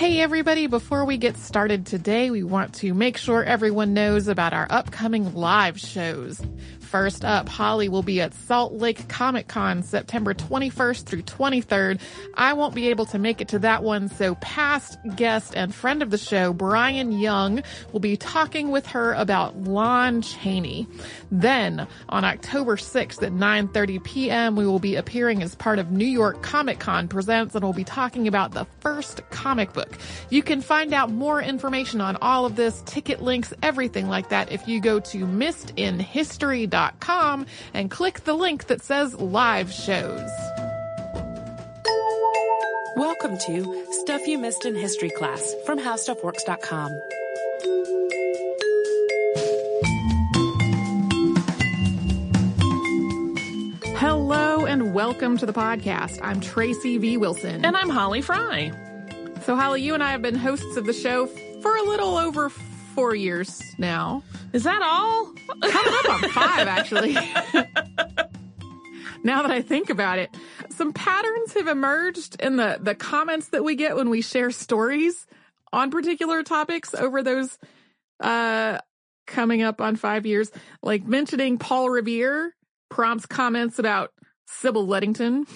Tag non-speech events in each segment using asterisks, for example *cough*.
Hey everybody, before we get started today, we want to make sure everyone knows about our upcoming live shows. First up, Holly will be at Salt Lake Comic Con September 21st through 23rd. I won't be able to make it to that one, so past guest and friend of the show, Brian Young, will be talking with her about Lon Chaney. Then, on October 6th at 9.30 p.m., we will be appearing as part of New York Comic Con Presents and we'll be talking about the first comic book. You can find out more information on all of this, ticket links, everything like that if you go to missedinhistory.com and click the link that says live shows. Welcome to Stuff You Missed in History class from HowStuffWorks.com. Hello and welcome to the podcast. I'm Tracy V. Wilson. And I'm Holly Fry. So, Holly, you and I have been hosts of the show for a little over four years now. Is that all? Coming up on five, actually. *laughs* now that I think about it, some patterns have emerged in the, the comments that we get when we share stories on particular topics over those, uh, coming up on five years, like mentioning Paul Revere prompts comments about Sybil Ludington,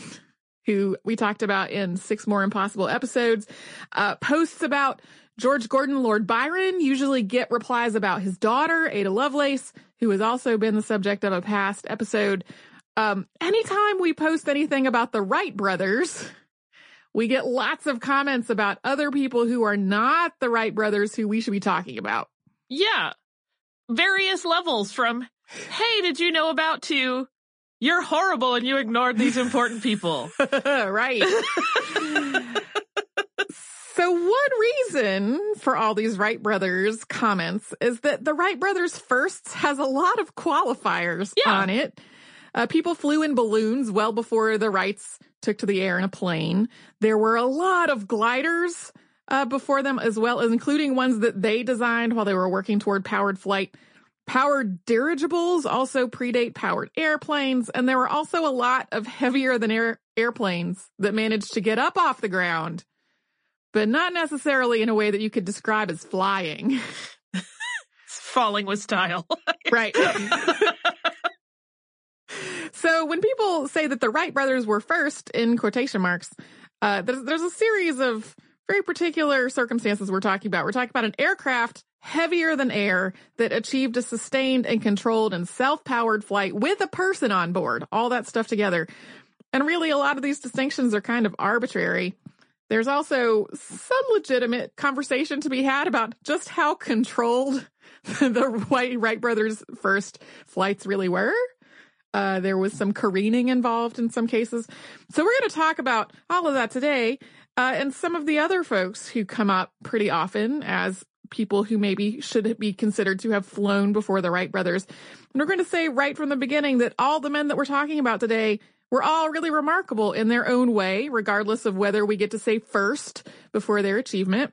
who we talked about in six more impossible episodes, uh, posts about George Gordon Lord Byron usually get replies about his daughter, Ada Lovelace, who has also been the subject of a past episode. Um, anytime we post anything about the Wright brothers, we get lots of comments about other people who are not the Wright brothers who we should be talking about. Yeah. Various levels from, hey, did you know about to, you're horrible and you ignored these important people. *laughs* right. *laughs* So one reason for all these Wright brothers comments is that the Wright brothers firsts has a lot of qualifiers Yeah. on it. Uh, people flew in balloons well before the Wrights took to the air in a plane. There were a lot of gliders uh, before them as well as including ones that they designed while they were working toward powered flight. Powered dirigibles also predate powered airplanes, and there were also a lot of heavier than air airplanes that managed to get up off the ground, but not necessarily in a way that you could describe as flying. *laughs* Falling with style. *laughs* right. so when people say that the Wright brothers were first in quotation marks, uh, there's, there's a series of very particular circumstances we're talking about. We're talking about an aircraft heavier than air that achieved a sustained and controlled and self-powered flight with a person on board. All that stuff together. And really a lot of these distinctions are kind of arbitrary. There's also some legitimate conversation to be had about just how controlled *laughs* the White Wright brothers' first flights really were. Uh, there was some careening involved in some cases. So we're going to talk about all of that today, uh, and some of the other folks who come up pretty often as people who maybe should be considered to have flown before the Wright brothers. And we're going to say right from the beginning that all the men that we're talking about today were all really remarkable in their own way, regardless of whether we get to say first before their achievement.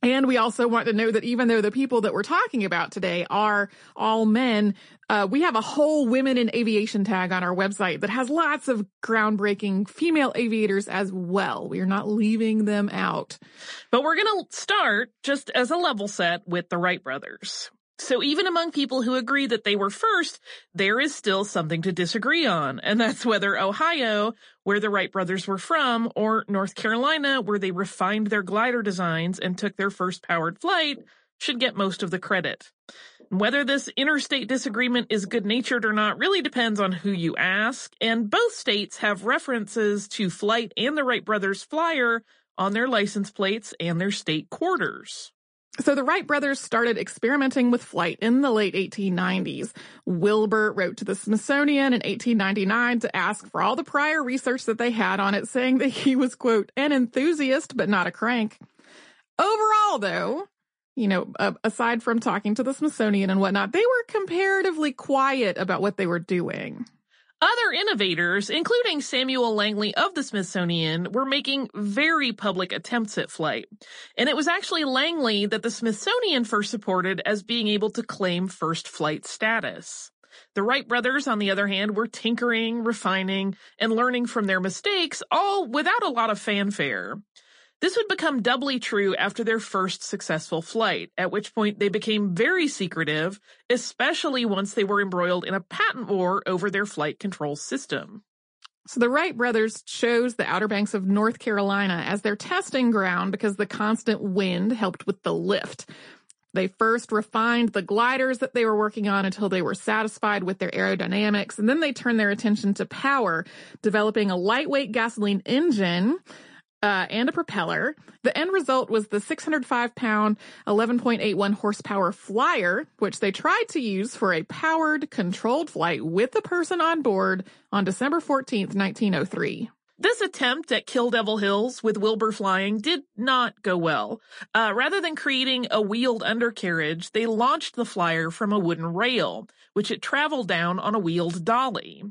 And we also want to know that even though the people that we're talking about today are all men, uh, we have a whole women in aviation tag on our website that has lots of groundbreaking female aviators as well. We are not leaving them out. But we're going to start just as a level set with the Wright brothers. So even among people who agree that they were first, there is still something to disagree on. And that's whether Ohio, where the Wright brothers were from, or North Carolina, where they refined their glider designs and took their first powered flight, should get most of the credit. Whether this interstate disagreement is good natured or not really depends on who you ask, and both states have references to Flight and the Wright brothers flyer on their license plates and their state quarters. So the Wright brothers started experimenting with flight in the late 1890s. Wilbur wrote to the Smithsonian in 1899 to ask for all the prior research that they had on it, saying that he was, quote, an enthusiast, but not a crank. Overall, though, you know, aside from talking to the Smithsonian and whatnot, they were comparatively quiet about what they were doing. Other innovators, including Samuel Langley of the Smithsonian, were making very public attempts at flight. And it was actually Langley that the Smithsonian first supported as being able to claim first flight status. The Wright brothers, on the other hand, were tinkering, refining, and learning from their mistakes, all without a lot of fanfare. This would become doubly true after their first successful flight, at which point they became very secretive, especially once they were embroiled in a patent war over their flight control system. So the Wright brothers chose the Outer Banks of North Carolina as their testing ground because the constant wind helped with the lift. They first refined the gliders that they were working on until they were satisfied with their aerodynamics, and then they turned their attention to power, developing a lightweight gasoline engine uh, and a propeller. The end result was the 605 pound, 11.81 horsepower flyer, which they tried to use for a powered, controlled flight with a person on board on December 14th, 1903. This attempt at Kill Devil Hills with Wilbur flying did not go well. Uh, rather than creating a wheeled undercarriage, they launched the flyer from a wooden rail, which it traveled down on a wheeled dolly.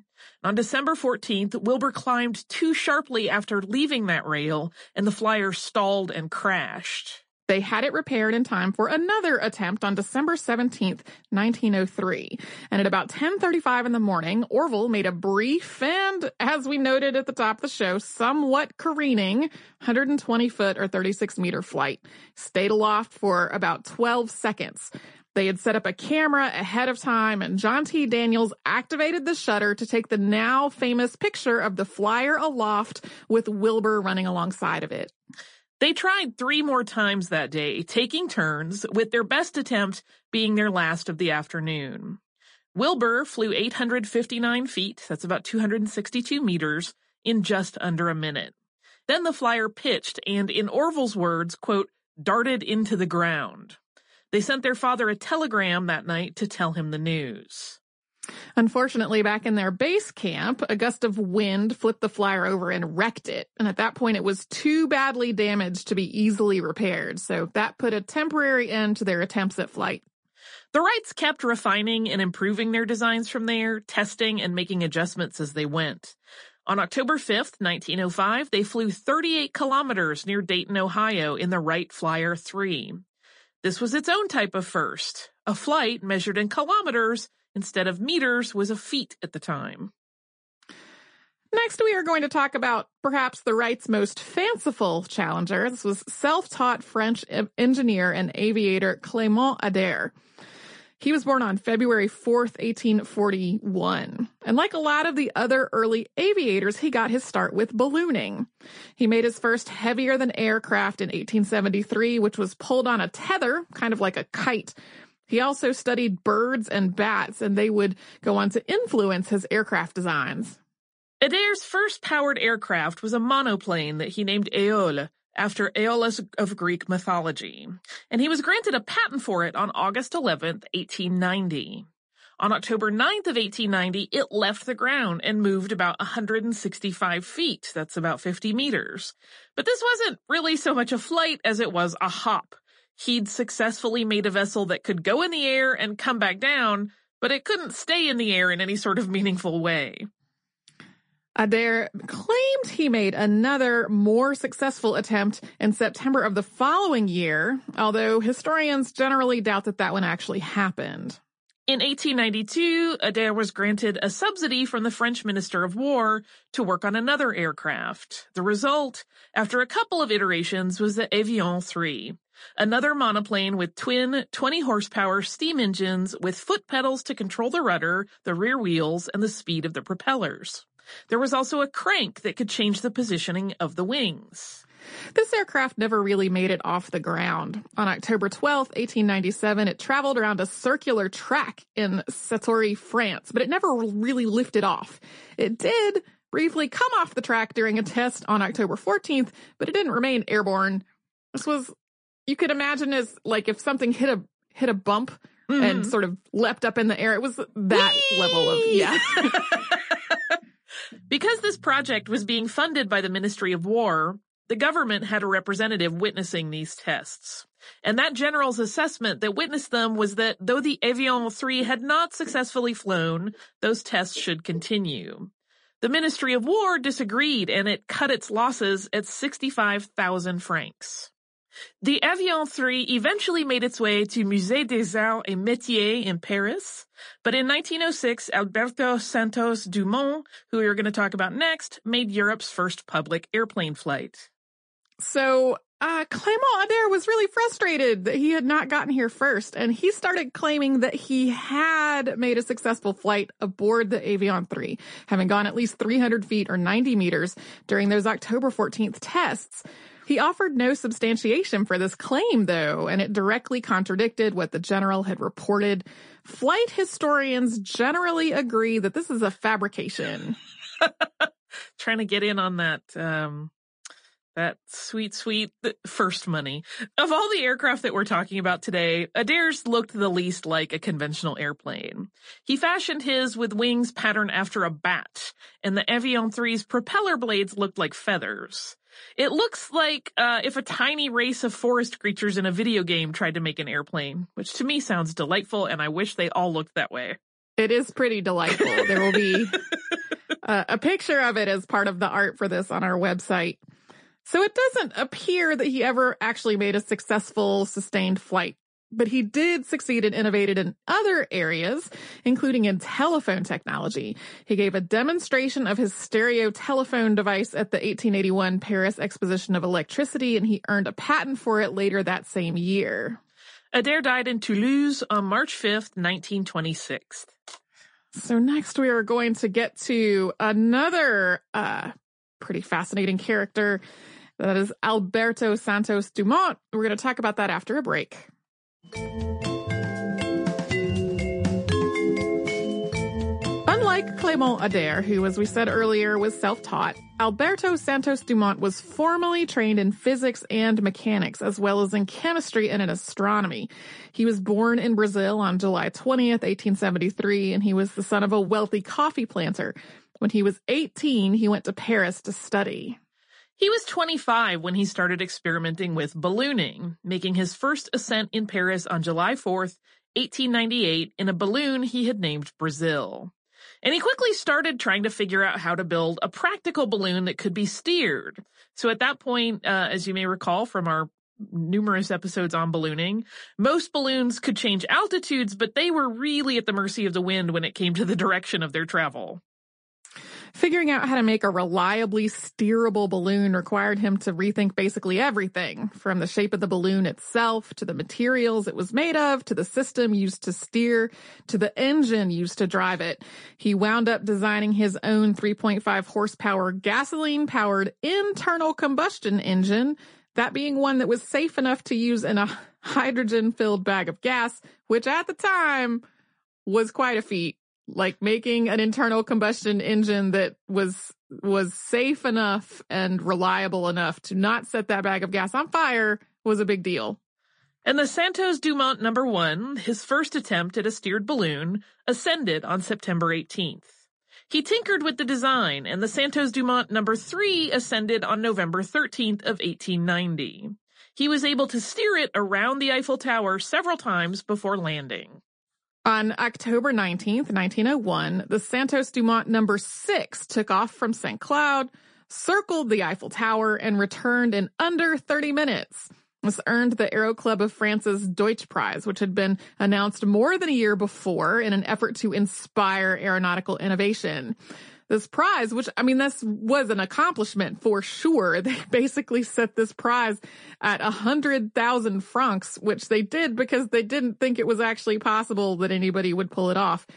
On December 14th, Wilbur climbed too sharply after leaving that rail, and the flyer stalled and crashed. They had it repaired in time for another attempt on December 17th, 1903. And at about 10:35 in the morning, Orville made a brief and as we noted at the top of the show, somewhat careening 120 foot or 36 meter flight. Stayed aloft for about 12 seconds. They had set up a camera ahead of time and John T. Daniels activated the shutter to take the now famous picture of the flyer aloft with Wilbur running alongside of it. They tried three more times that day, taking turns, with their best attempt being their last of the afternoon. Wilbur flew 859 feet, that's about 262 meters, in just under a minute. Then the flyer pitched and, in Orville's words, quote, darted into the ground. They sent their father a telegram that night to tell him the news. Unfortunately, back in their base camp, a gust of wind flipped the flyer over and wrecked it. And at that point, it was too badly damaged to be easily repaired. So that put a temporary end to their attempts at flight. The Wrights kept refining and improving their designs from there, testing and making adjustments as they went. On October 5th, 1905, they flew 38 kilometers near Dayton, Ohio in the Wright Flyer 3. This was its own type of first. A flight measured in kilometers instead of meters was a feat at the time. Next, we are going to talk about perhaps the Wright's most fanciful challenger. This was self-taught French engineer and aviator Clément Ader. He was born on February 4th, 1841. And like a lot of the other early aviators, he got his start with ballooning. He made his first heavier than aircraft in 1873, which was pulled on a tether, kind of like a kite, he also studied birds and bats, and they would go on to influence his aircraft designs. Ader's first powered aircraft was a monoplane that he named Aeole, after Aeolus of Greek mythology, and he was granted a patent for it on August 11, 1890. On October 9th of 1890, it left the ground and moved about 165 feet. That's about 50 meters. But this wasn't really so much a flight as it was a hop. He'd successfully made a vessel that could go in the air and come back down, but it couldn't stay in the air in any sort of meaningful way. Uh, Ader claimed he made another more successful attempt in September of the following year, although historians generally doubt that that one actually happened. In 1892, Ader was granted a subsidy from the French Minister of War to work on another aircraft. The result, after a couple of iterations, was the Avion 3, Another monoplane with twin 20 horsepower steam engines with foot pedals to control the rudder, the rear wheels, and the speed of the propellers. There was also a crank that could change the positioning of the wings. This aircraft never really made it off the ground. On October 12, 1897, it traveled around a circular track in Satory, France, but it never really lifted off. It did briefly come off the track during a test on October 14th, but it didn't remain airborne. This was you could imagine as like if something hit a hit a bump mm-hmm. and sort of leapt up in the air. It was that Whee! level of yeah. *laughs* because this project was being funded by the Ministry of War, the government had a representative witnessing these tests. And that general's assessment that witnessed them was that though the Avion 3 had not successfully flown, those tests should continue. The Ministry of War disagreed and it cut its losses at 65,000 francs. The Avion 3 eventually made its way to Musée des Arts et Métiers in Paris, but in 1906, Alberto Santos Dumont, who we are going to talk about next, made Europe's first public airplane flight. So uh, Clément Ader was really frustrated that he had not gotten here first, and he started claiming that he had made a successful flight aboard the Avion 3, having gone at least 300 feet or 90 meters during those October 14th tests. He offered no substantiation for this claim, though, and it directly contradicted what the general had reported. Flight historians generally agree that this is a fabrication. *laughs* Trying to get in on that um, that sweet, sweet first money. Of all the aircraft that we're talking about today, Ader's looked the least like a conventional airplane. He fashioned his with wings patterned after a bat, and the Avion 3's propeller blades looked like feathers. It looks like uh, if a tiny race of forest creatures in a video game tried to make an airplane, which to me sounds delightful, and I wish they all looked that way. It is pretty delightful. there will be *laughs* uh, a picture of it as part of the art for this on our website. So it doesn't appear that he ever actually made a successful sustained flight, but he did succeed and innovated in other areas, including in telephone technology. He gave a demonstration of his stereo telephone device at the 1881 Paris Exposition of Electricity, and he earned a patent for it later that same year. Ader died in Toulouse on March 5th, 1926. So next we are going to get to another uh, pretty fascinating character. That is Alberto Santos Dumont. We're going to talk about that after a break. Unlike Clément Ader, who, as we said earlier, was self-taught, Alberto Santos Dumont was formally trained in physics and mechanics, as well as in chemistry and in astronomy. He was born in Brazil on July 20th, 1873, and he was the son of a wealthy coffee planter. When he was 18, he went to Paris to study. He was 25 when he started experimenting with ballooning, making his first ascent in Paris on July 4th, 1898 in a balloon he had named Brazil. And he quickly started trying to figure out how to build a practical balloon that could be steered. So at that point, uh, as you may recall from our numerous episodes on ballooning, most balloons could change altitudes, but they were really at the mercy of the wind when it came to the direction of their travel. Figuring out how to make a reliably steerable balloon required him to rethink basically everything, from the shape of the balloon itself, to the materials it was made of, to the system used to steer, to the engine used to drive it. He wound up designing his own 3.5 horsepower gasoline powered internal combustion engine, that being one that was safe enough to use in a *laughs* hydrogen filled bag of gas, which at the time was quite a feat like making an internal combustion engine that was was safe enough and reliable enough to not set that bag of gas on fire was a big deal. And the Santos Dumont number 1, his first attempt at a steered balloon, ascended on September 18th. He tinkered with the design and the Santos Dumont number 3 ascended on November 13th of 1890. He was able to steer it around the Eiffel Tower several times before landing. On October 19th, 1901, the Santos Dumont number six took off from St. Cloud, circled the Eiffel Tower, and returned in under 30 minutes. This earned the Aero Club of France's Deutsch Prize, which had been announced more than a year before in an effort to inspire aeronautical innovation this prize, which I mean, this was an accomplishment for sure. *laughs* They basically set this prize at a hundred thousand francs, which they did because they didn't think it was actually possible that anybody would pull it off.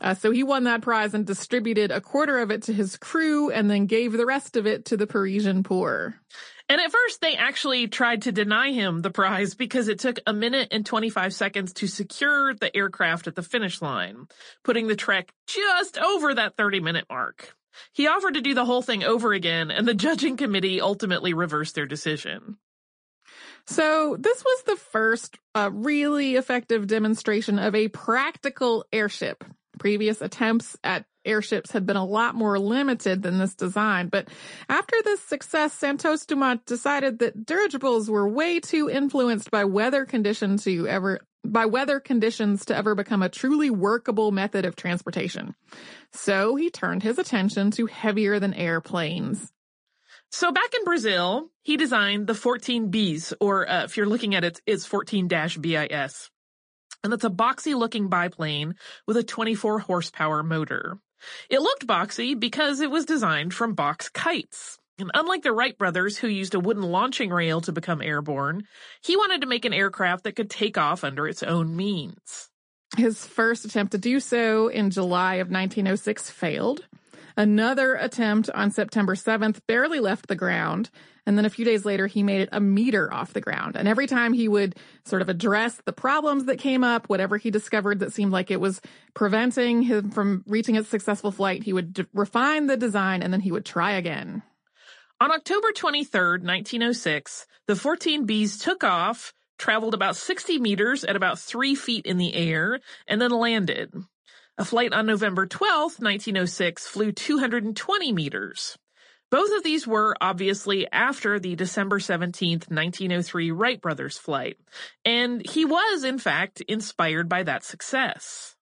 Uh, so he won that prize and distributed a quarter of it to his crew and then gave the rest of it to the Parisian poor. And at first, they actually tried to deny him the prize because it took a minute and 25 seconds to secure the aircraft at the finish line, putting the trek just over that 30 minute mark. He offered to do the whole thing over again, and the judging committee ultimately reversed their decision. So this was the first uh, really effective demonstration of a practical airship. Previous attempts at airships had been a lot more limited than this design. But after this success, Santos Dumont decided that dirigibles were way too influenced by weather conditions to ever by weather conditions to ever become a truly workable method of transportation. So he turned his attention to heavier than airplanes. So back in Brazil, he designed the 14-bis, or uh, if you're looking at it, it's 14-BIS. And that's a boxy looking biplane with a 24 horsepower motor. It looked boxy because it was designed from box kites. And unlike the Wright brothers, who used a wooden launching rail to become airborne, he wanted to make an aircraft that could take off under its own means. His first attempt to do so in July of 1906 failed. Another attempt on September 7th barely left the ground. And then a few days later, he made it a meter off the ground. And every time he would sort of address the problems that came up, whatever he discovered that seemed like it was preventing him from reaching a successful flight, he would d- refine the design and then he would try again. On October 23rd, 1906, the 14-bis took off, traveled about 60 meters at about three feet in the air, and then landed. A flight on November 12th, 1906 flew 220 meters. Both of these were obviously after the December 17th, 1903 Wright brothers flight, and he was in fact inspired by that success.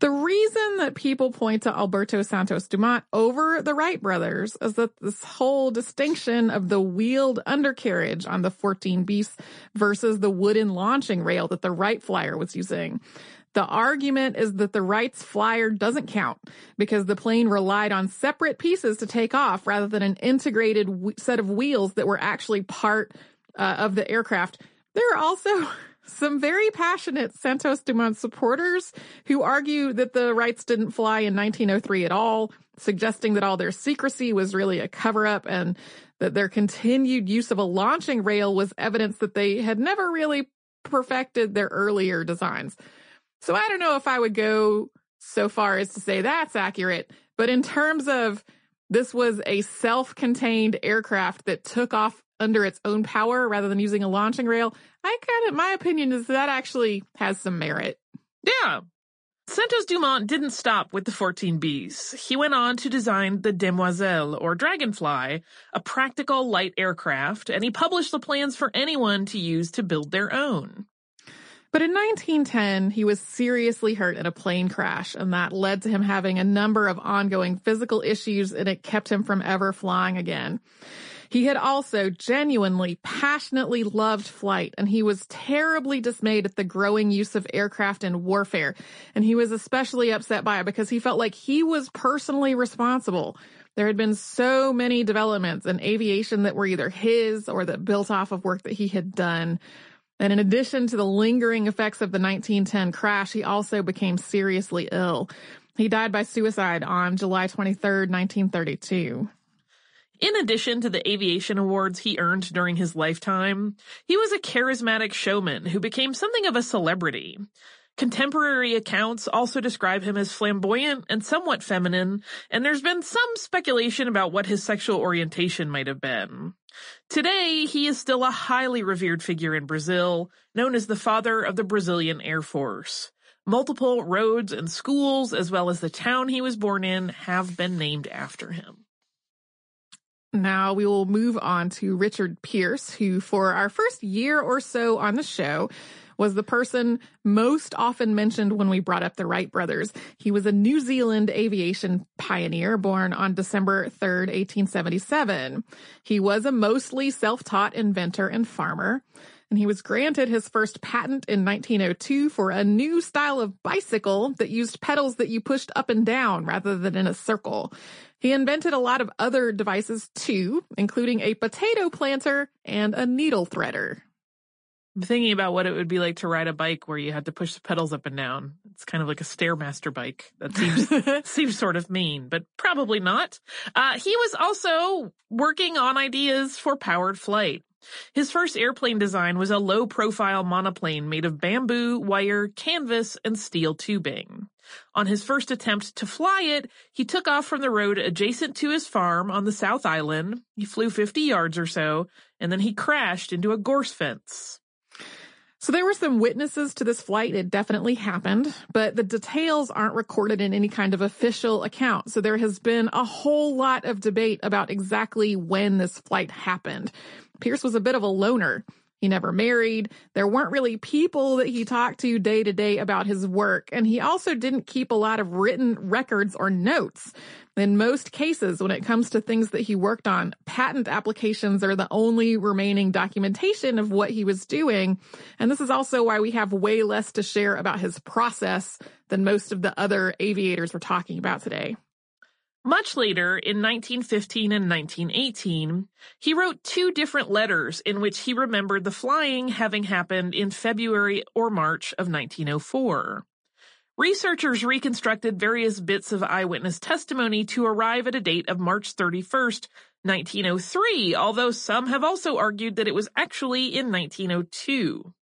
The reason that people point to Alberto Santos Dumont over the Wright brothers is that this whole distinction of the wheeled undercarriage on the 14-bis versus the wooden launching rail that the Wright flyer was using. The argument is that the Wright's flyer doesn't count because the plane relied on separate pieces to take off rather than an integrated w- set of wheels that were actually part uh, of the aircraft. There are also *laughs* some very passionate Santos Dumont supporters who argue that the Wrights didn't fly in 1903 at all, suggesting that all their secrecy was really a cover up and that their continued use of a launching rail was evidence that they had never really perfected their earlier designs. So I don't know if I would go so far as to say that's accurate, but in terms of this was a self-contained aircraft that took off under its own power rather than using a launching rail, I kind of, my opinion is that actually has some merit. Yeah. Santos Dumont didn't stop with the 14-bis. He went on to design the Demoiselle, or Dragonfly, a practical light aircraft, and he published the plans for anyone to use to build their own. But in 1910, he was seriously hurt in a plane crash, and that led to him having a number of ongoing physical issues, and it kept him from ever flying again. He had also genuinely, passionately loved flight, and he was terribly dismayed at the growing use of aircraft in warfare. And he was especially upset by it because he felt like he was personally responsible. There had been so many developments in aviation that were either his or that built off of work that he had done. And in addition to the lingering effects of the 1910 crash, he also became seriously ill. He died by suicide on July 23, 1932. In addition to the aviation awards he earned during his lifetime, he was a charismatic showman who became something of a celebrity. Contemporary accounts also describe him as flamboyant and somewhat feminine, and there's been some speculation about what his sexual orientation might have been. Today, he is still a highly revered figure in Brazil, known as the father of the Brazilian Air Force. Multiple roads and schools, as well as the town he was born in, have been named after him. Now we will move on to Richard Pearse, who for our first year or so on the show was the person most often mentioned when we brought up the Wright brothers. He was a New Zealand aviation pioneer born on December 3rd, 1877. He was a mostly self-taught inventor and farmer. And he was granted his first patent in 1902 for a new style of bicycle that used pedals that you pushed up and down rather than in a circle. He invented a lot of other devices too, including a potato planter and a needle threader. I'm thinking about what it would be like to ride a bike where you had to push the pedals up and down. It's kind of like a stairmaster bike. That seems *laughs* seems sort of mean, but probably not. Uh, he was also working on ideas for powered flight. His first airplane design was a low profile monoplane made of bamboo, wire, canvas, and steel tubing. On his first attempt to fly it, he took off from the road adjacent to his farm on the South Island. He flew 50 yards or so, and then he crashed into a gorse fence. So there were some witnesses to this flight. It definitely happened, but the details aren't recorded in any kind of official account. So there has been a whole lot of debate about exactly when this flight happened. Pearse was a bit of a loner. He never married. There weren't really people that he talked to day to day about his work. And he also didn't keep a lot of written records or notes. In most cases, when it comes to things that he worked on, patent applications are the only remaining documentation of what he was doing. And this is also why we have way less to share about his process than most of the other aviators we're talking about today. Much later, in 1915 and 1918, he wrote two different letters in which he remembered the flying having happened in February or March of 1904. Researchers reconstructed various bits of eyewitness testimony to arrive at a date of March 31st, 1903, although some have also argued that it was actually in 1902.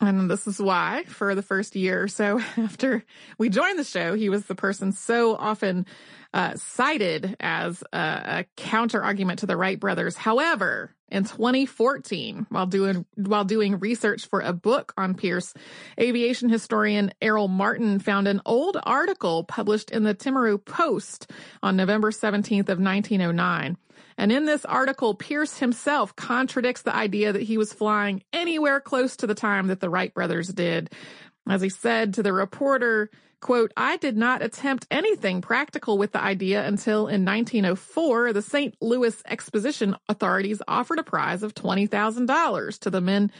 And this is why, for the first year or so *laughs* after we joined the show, he was the person so often uh, cited as a, a counter argument to the Wright brothers. However, in 2014, while doing while doing research for a book on Pearse, aviation historian Errol Martin found an old article published in the Timaru Post on November 17th of 1909. And in this article, Pearse himself contradicts the idea that he was flying anywhere close to the time that the Wright brothers did. As he said to the reporter, Quote, I did not attempt anything practical with the idea until in 1904, the St. Louis Exposition authorities offered a prize of $20,000 to the men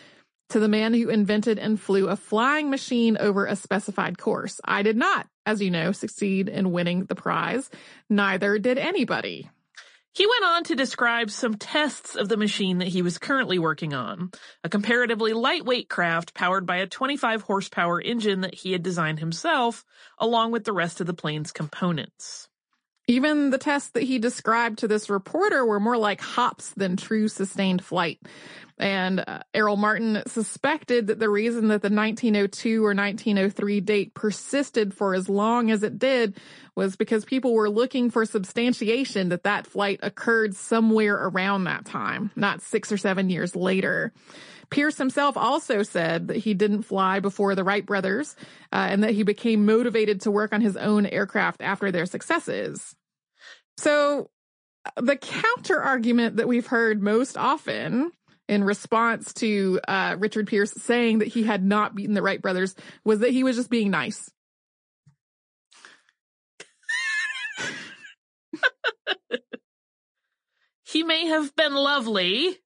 to the man who invented and flew a flying machine over a specified course. I did not, as you know, succeed in winning the prize. Neither did anybody. He went on to describe some tests of the machine that he was currently working on, a comparatively lightweight craft powered by a 25 horsepower engine that he had designed himself, along with the rest of the plane's components. Even the tests that he described to this reporter were more like hops than true sustained flight. And uh, Errol Martin suspected that the reason that the 1902 or 1903 date persisted for as long as it did was because people were looking for substantiation that that flight occurred somewhere around that time, not six or seven years later. Pearse himself also said that he didn't fly before the Wright brothers uh, and that he became motivated to work on his own aircraft after their successes. So uh, the counter argument that we've heard most often in response to uh, Richard Pearse saying that he had not beaten the Wright brothers was that he was just being nice. he may have been lovely.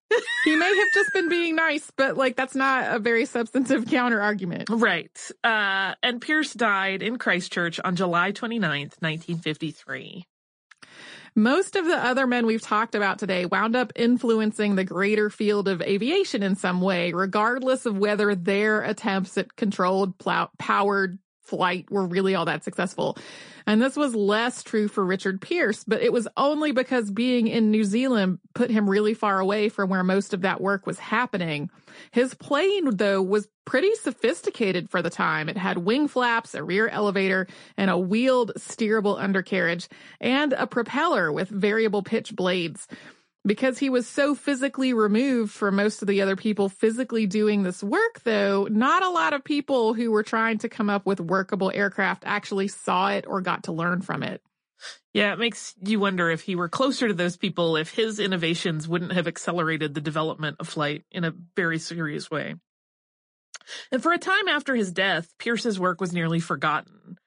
he may have just been being nice, but like that's not a very substantive counter argument. Right. Uh, and Pearse died in Christchurch on July 29th, 1953. Most of the other men we've talked about today wound up influencing the greater field of aviation in some way, regardless of whether their attempts at controlled, powered flight were really all that successful. And this was less true for Richard Pearse, but it was only because being in New Zealand put him really far away from where most of that work was happening. His plane, though, was pretty sophisticated for the time. It had wing flaps, a rear elevator, and a wheeled steerable undercarriage, and a propeller with variable pitch blades. Because he was so physically removed from most of the other people physically doing this work, though, not a lot of people who were trying to come up with workable aircraft actually saw it or got to learn from it. Yeah, it makes you wonder if he were closer to those people, if his innovations wouldn't have accelerated the development of flight in a very serious way. And for a time after his death, Pearse's work was nearly forgotten.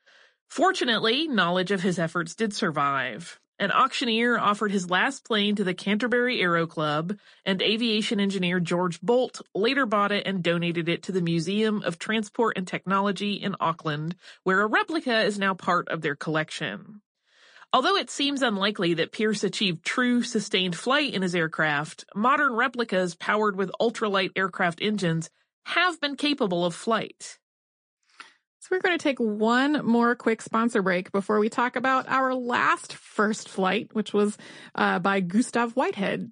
Fortunately, knowledge of his efforts did survive. An auctioneer offered his last plane to the Canterbury Aero Club, and aviation engineer George Bolt later bought it and donated it to the Museum of Transport and Technology in Auckland, where a replica is now part of their collection. Although it seems unlikely that Pearse achieved true sustained flight in his aircraft, modern replicas powered with ultralight aircraft engines have been capable of flight. So we're going to take one more quick sponsor break before we talk about our last first flight, which was uh, by Gustav Whitehead.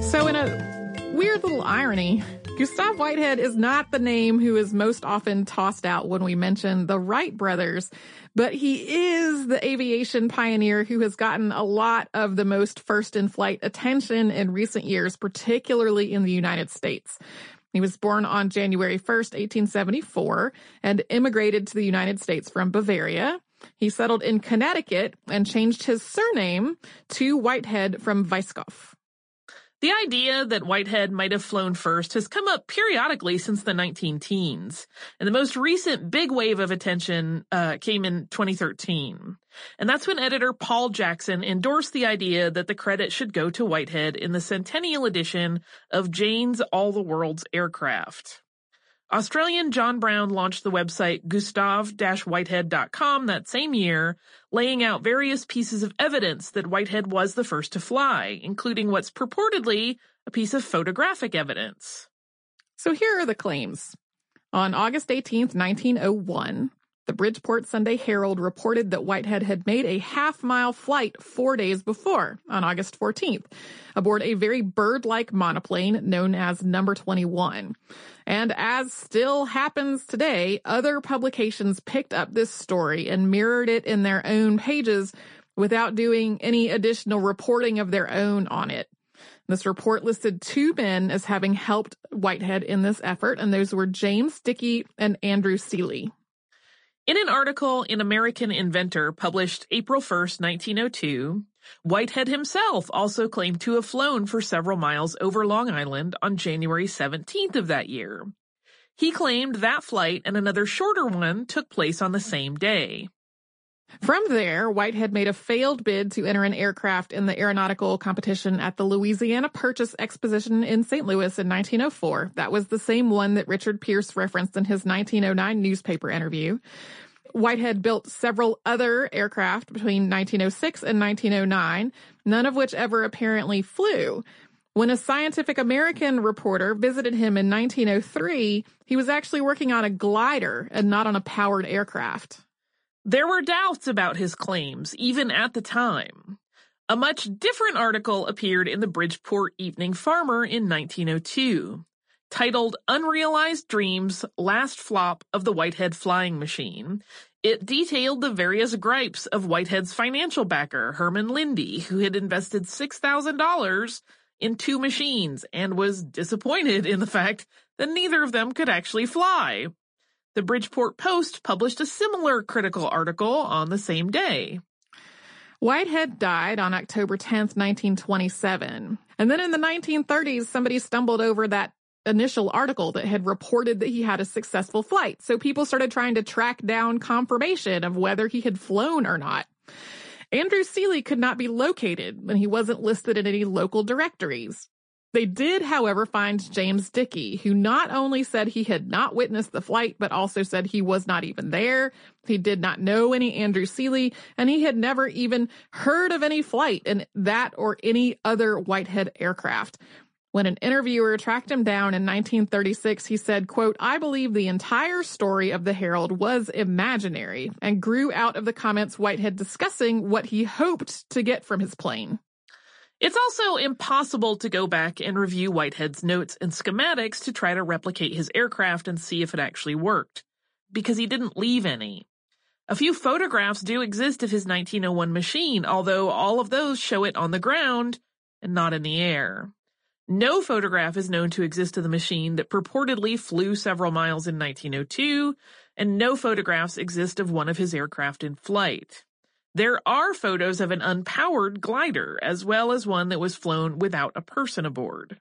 So in a weird little irony, Gustav Whitehead is not the name who is most often tossed out when we mention the Wright brothers, but he is the aviation pioneer who has gotten a lot of the most first in flight attention in recent years, particularly in the United States. He was born on January 1st, 1874, and immigrated to the United States from Bavaria. He settled in Connecticut and changed his surname to Whitehead from Weisskopf. The idea that Whitehead might have flown first has come up periodically since the 19 teens, and the most recent big wave of attention uh, came in 2013. And that's when editor Paul Jackson endorsed the idea that the credit should go to Whitehead in the centennial edition of Jane's All the World's Aircraft. Australian John Brown launched the website gustav-whitehead.com that same year, laying out various pieces of evidence that Whitehead was the first to fly, including what's purportedly a piece of photographic evidence. So here are the claims. On August 18th, 1901, the Bridgeport Sunday Herald reported that Whitehead had made a half mile flight four days before, on August 14th, aboard a very bird like monoplane known as Number 21. And as still happens today, other publications picked up this story and mirrored it in their own pages without doing any additional reporting of their own on it. This report listed two men as having helped Whitehead in this effort, and those were James Dickey and Andrew Seeley. In an article in American Inventor published April 1st, 1902, Whitehead himself also claimed to have flown for several miles over Long Island on January 17th of that year. He claimed that flight and another shorter one took place on the same day. From there, Whitehead made a failed bid to enter an aircraft in the aeronautical competition at the Louisiana Purchase Exposition in St. Louis in 1904. That was the same one that Richard Pearse referenced in his 1909 newspaper interview. Whitehead built several other aircraft between 1906 and 1909, none of which ever apparently flew. When a Scientific American reporter visited him in 1903, he was actually working on a glider and not on a powered aircraft. There were doubts about his claims, even at the time. A much different article appeared in the Bridgeport Evening Farmer in 1902, titled Unrealized Dreams Last Flop of the Whitehead Flying Machine. It detailed the various gripes of Whitehead's financial backer, Herman Lindy, who had invested $6,000 in two machines and was disappointed in the fact that neither of them could actually fly. The Bridgeport Post published a similar critical article on the same day. Whitehead died on October 10th, 1927. And then in the 1930s, somebody stumbled over that initial article that had reported that he had a successful flight. So people started trying to track down confirmation of whether he had flown or not. Andrew Seeley could not be located and he wasn't listed in any local directories. They did, however, find James Dickey, who not only said he had not witnessed the flight, but also said he was not even there. He did not know any Andrew Seeley, and he had never even heard of any flight in that or any other Whitehead aircraft. When an interviewer tracked him down in 1936, he said, quote, I believe the entire story of the Herald was imaginary and grew out of the comments Whitehead discussing what he hoped to get from his plane. It's also impossible to go back and review Whitehead's notes and schematics to try to replicate his aircraft and see if it actually worked, because he didn't leave any. A few photographs do exist of his 1901 machine, although all of those show it on the ground and not in the air. No photograph is known to exist of the machine that purportedly flew several miles in 1902, and no photographs exist of one of his aircraft in flight. There are photos of an unpowered glider, as well as one that was flown without a person aboard.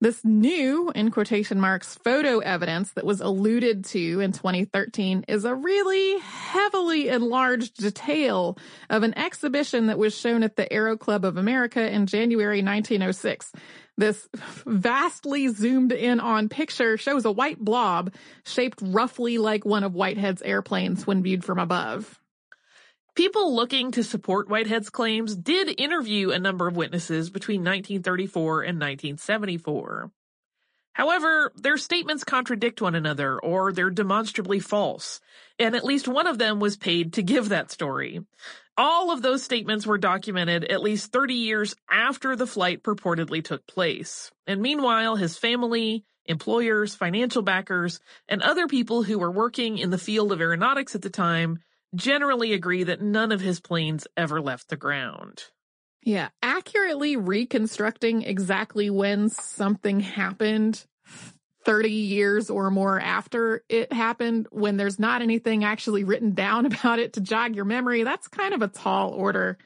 This new, in quotation marks, photo evidence that was alluded to in 2013 is a really heavily enlarged detail of an exhibition that was shown at the Aero Club of America in January 1906. This vastly zoomed in on picture shows a white blob shaped roughly like one of Whitehead's airplanes when viewed from above. People looking to support Whitehead's claims did interview a number of witnesses between 1934 and 1974. However, their statements contradict one another or they're demonstrably false, and at least one of them was paid to give that story. All of those statements were documented at least 30 years after the flight purportedly took place. And meanwhile, his family, employers, financial backers, and other people who were working in the field of aeronautics at the time generally agree that none of his planes ever left the ground. Yeah, accurately reconstructing exactly when something happened 30 years or more after it happened, when there's not anything actually written down *laughs* about it to jog your memory, that's kind of a tall order.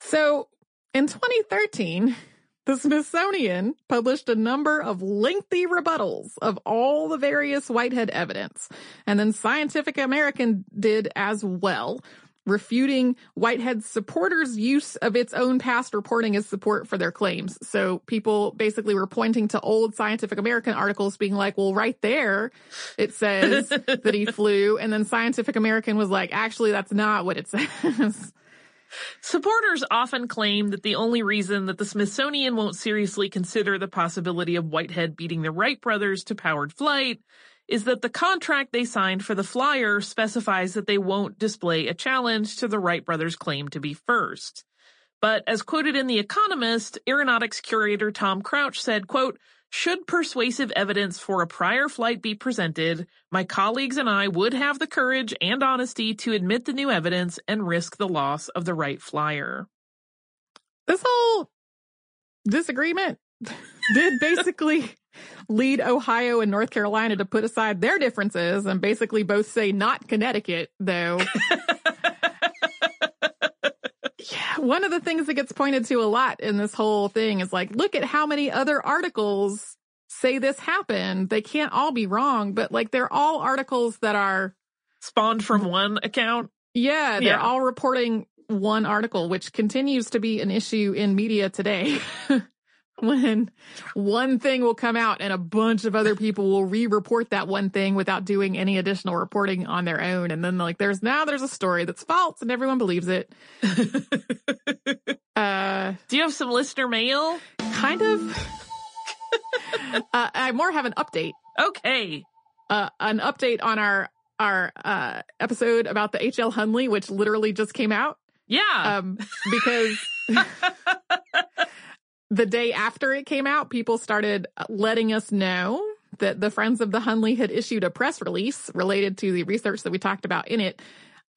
So in 2013, the Smithsonian published a number of lengthy rebuttals of all the various Whitehead evidence, and then Scientific American did as well. refuting Whitehead's supporters' use of its own past reporting as support for their claims. So people basically were pointing to old Scientific American articles being like, well, right there, it says *laughs* that he flew. And then Scientific American was like, actually, that's not what it says. Supporters often claim that the only reason that the Smithsonian won't seriously consider the possibility of Whitehead beating the Wright brothers to powered flight is that the contract they signed for the flyer specifies that they won't display a challenge to the Wright brothers' claim to be first. But as quoted in The Economist, aeronautics curator Tom Crouch said, quote, should persuasive evidence for a prior flight be presented, my colleagues and I would have the courage and honesty to admit the new evidence and risk the loss of the Wright Flyer. This whole disagreement *laughs* did basically lead Ohio and North Carolina to put aside their differences and basically both say not Connecticut, though. *laughs* one of the things that gets pointed to a lot in this whole thing is like, look at how many other articles say this happened. They can't all be wrong, but like they're all articles that are spawned from one account. Yeah, they're yeah. all reporting one article, which continues to be an issue in media today. *laughs* when one thing will come out and a bunch of other people will re-report that one thing without doing any additional reporting on their own. And then like there's now there's a story that's false and everyone believes it. *laughs* Uh do you have some listener mail? kind of. *laughs* Uh, i more have an update. Okay. Uh an update on our our uh episode about the H.L. Hunley which literally just came out. Yeah. Um because *laughs* the day after it came out, people started letting us know that the Friends of the Hunley had issued a press release related to the research that we talked about in it.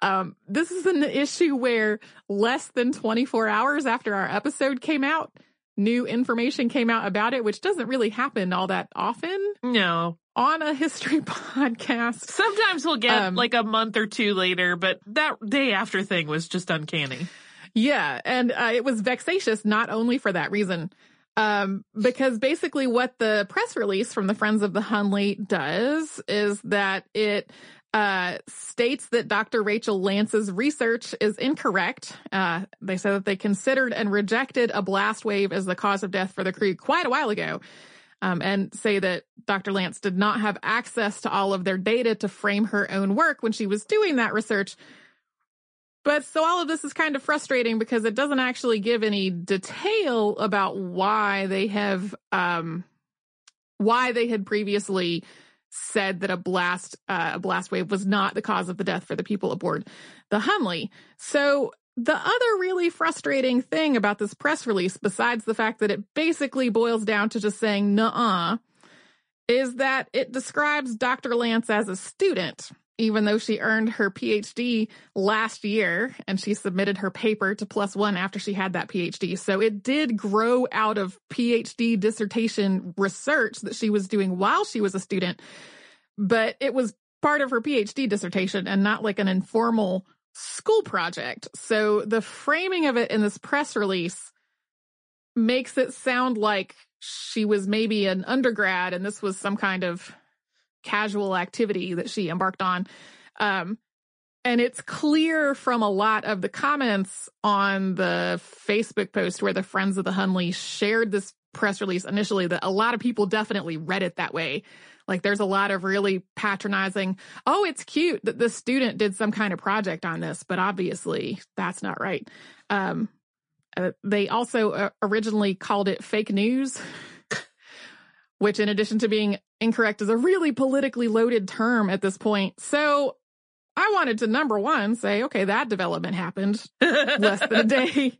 Um, this is an issue where less than 24 hours after our episode came out, new information came out about it, which doesn't really happen all that often. No. On a history *laughs* podcast. Sometimes we'll get um, like a month or two later, but that day after thing was just uncanny. Yeah, and uh, it was vexatious not only for that reason, um, because basically what the press release from the Friends of the Hunley does is that it uh, states that Dr. Rachel Lance's research is incorrect. Uh, they said that they considered and rejected a blast wave as the cause of death for the crew quite a while ago. Um, and say that Dr. Lance did not have access to all of their data to frame her own work when she was doing that research, but so all of this is kind of frustrating because it doesn't actually give any detail about why they have um why they had previously said that a blast uh, a blast wave was not the cause of the death for the people aboard the Hunley. So the other really frustrating thing about this press release, besides the fact that it basically boils down to just saying "nuh-uh," is that it describes Dr. Lance as a student even though she earned her PhD last year and she submitted her paper to PLOS ONE after she had that PhD. So it did grow out of PhD dissertation research that she was doing while she was a student, but it was part of her PhD dissertation and not like an informal school project. So the framing of it in this press release makes it sound like she was maybe an undergrad and this was some kind of casual activity that she embarked on. Um, and it's clear from a lot of the comments on the Facebook post where the Friends of the Hunley shared this press release initially that a lot of people definitely read it that way. Like there's a lot of really patronizing, oh, it's cute that the student did some kind of project on this, but obviously that's not right. Um, uh, they also uh, originally called it fake news *laughs* which in addition to being incorrect is a really politically loaded term at this point. So I wanted to number one say, okay, that development happened less than a *laughs* day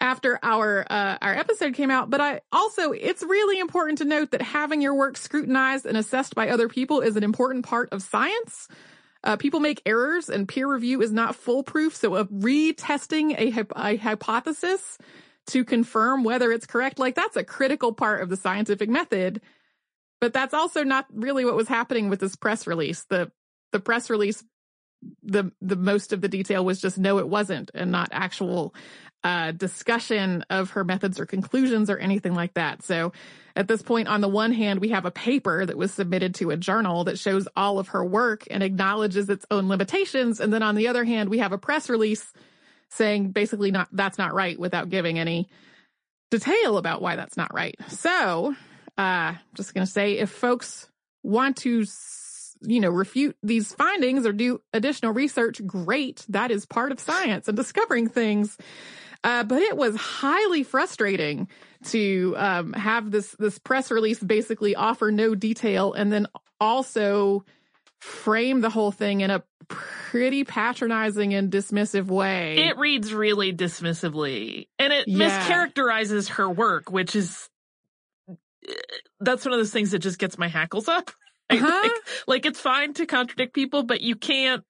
after our uh, our episode came out. But I also, it's really important to note that having your work scrutinized and assessed by other people is an important part of science. Uh, people make errors, and peer review is not foolproof. So, of retesting a, a hypothesis to confirm whether it's correct. Like that's a critical part of the scientific method. But that's also not really what was happening with this press release. The the press release the the most of the detail was just no it wasn't and not actual uh, discussion of her methods or conclusions or anything like that. So at this point, on the one hand, we have a paper that was submitted to a journal that shows all of her work and acknowledges its own limitations. And then on the other hand, we have a press release saying basically not, that's not right without giving any detail about why that's not right. So, uh, I'm just going to say if folks want to you know, refute these findings or do additional research, great. That is part of science and discovering things. Uh, but it was highly frustrating to um, have this this press release basically offer no detail and then also frame the whole thing in a pretty patronizing and dismissive way. It reads really dismissively, and it yeah. mischaracterizes her work, which is that's one of those things that just gets my hackles up. *laughs* Uh-huh. Like, like it's fine to contradict people, but you can't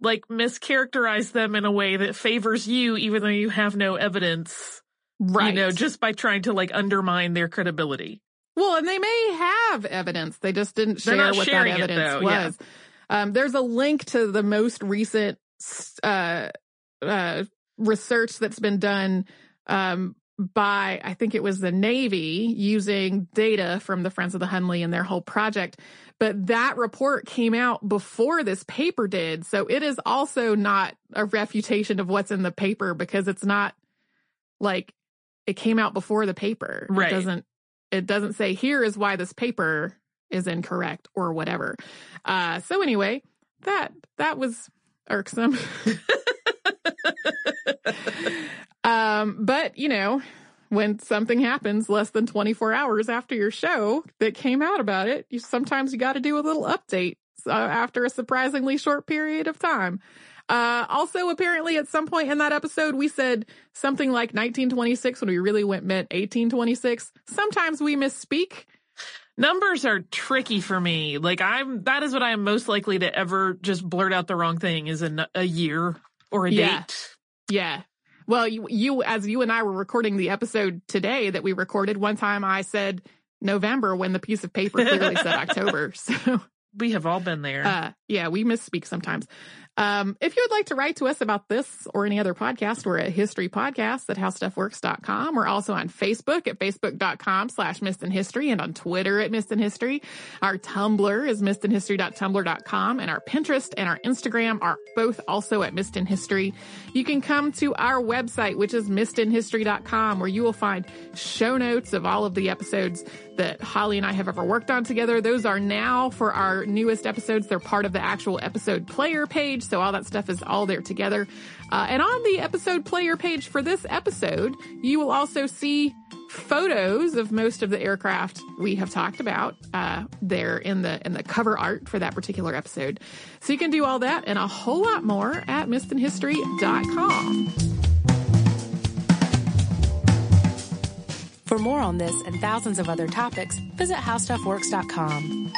like mischaracterize them in a way that favors you, even though you have no evidence. Right. You know, just by trying to like undermine their credibility. Well, and they may have evidence. They just didn't share what that evidence it, was. Yeah. Um, there's a link to the most recent uh, uh, research that's been done um, by, I think it was the Navy, using data from the Friends of the Hunley and their whole project. But that report came out before this paper did. So it is also not a refutation of what's in the paper because it's not like it came out before the paper. Right. It doesn't it doesn't say here is why this paper is incorrect or whatever. Uh so anyway, that that was irksome. *laughs* um but you know, when something happens less than 24 hours after your show that came out about it, you sometimes you got to do a little update uh, after a surprisingly short period of time. Uh, also, apparently, at some point in that episode, we said something like 1926 when we really went meant 1826. Sometimes we misspeak. Numbers are tricky for me. Like I'm, that is what I am most likely to ever just blurt out the wrong thing is a, a year or a yeah. date. Yeah. Well, you, you, as you and I were recording the episode today that we recorded, one time I said November when the piece of paper clearly said *laughs* October. *laughs* So we have all been there. Uh, yeah, we misspeak sometimes. Um, if you would like to write to us about this or any other podcast, we're at History Podcast at HowStuffWorks.com. We're also on Facebook at Facebook.com slash Missed in History and on Twitter at Missed in History. Our Tumblr is MissedInHistory.tumblr.com and our Pinterest and our Instagram are both also at Missed in History. You can come to our website, which is MissedInHistory.com, where you will find show notes of all of the episodes that Holly and I have ever worked on together. Those are now for our newest episodes. They're part of the actual episode player page page. So all that stuff is all there together. Uh, and on the episode player page for this episode, you will also see photos of most of the aircraft we have talked about uh, there in the in the cover art for that particular episode. So you can do all that and a whole lot more at missedinhistory.com. For more on this and thousands of other topics, visit howstuffworks.com.